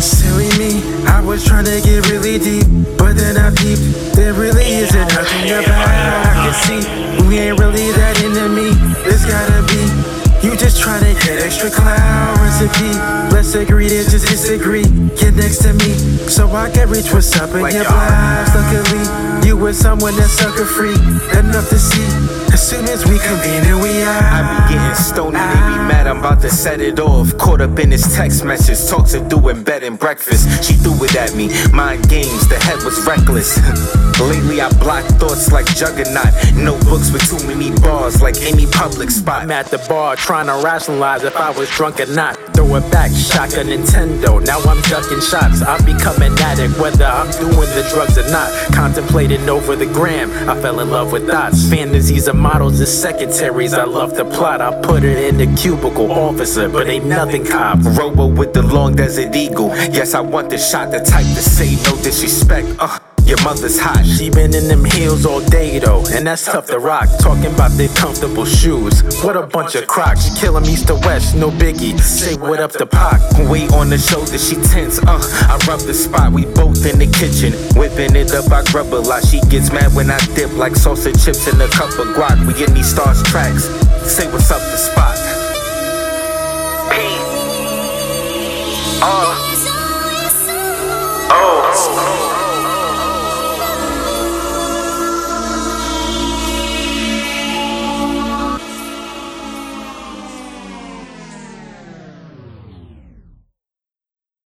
Silly me, I was trying to get really deep, but then I peeped. There really isn't nothing about I can see. We ain't really that into me. It's gotta be. You just trying to get extra cloud recipe. Let's agree to just disagree. Get next to me, so I can reach what's up in your lives. Luckily, you were someone that's sucker free. Enough to see. As soon as we convene, here we are. I be getting stoned to set it off. Caught up in his text message. Talks of doing bed and breakfast. She threw it at me. Mind games, the head was reckless. Lately, I block thoughts like Juggernaut. Notebooks with too many bars, like any public spot. I'm at the bar trying to rationalize if I was drunk or not. Throw it back, shock a Nintendo. Now I'm ducking shots. I'm becoming addict, whether I'm doing the drugs or not. Contemplating over the gram, I fell in love with thoughts. Fantasies of models and secretaries. I love the plot. I put it in the cubicle, officer, but ain't nothing cop. Robo with the long desert eagle. Yes, I want the shot, the type to say no disrespect. Uh. Your mother's hot. She been in them heels all day though, and that's tough to rock. Talking about their comfortable shoes. What a bunch of crocs. Kill 'em east to west, no biggie. Say what up to Pac. Weight on the shoulder, she tense. Uh, I rub the spot. We both in the kitchen, whipping it up. I grub a lot. She gets mad when I dip like salsa chips in a cup of guac. We get these stars tracks. Say what's up the spot. P. Uh. Oh.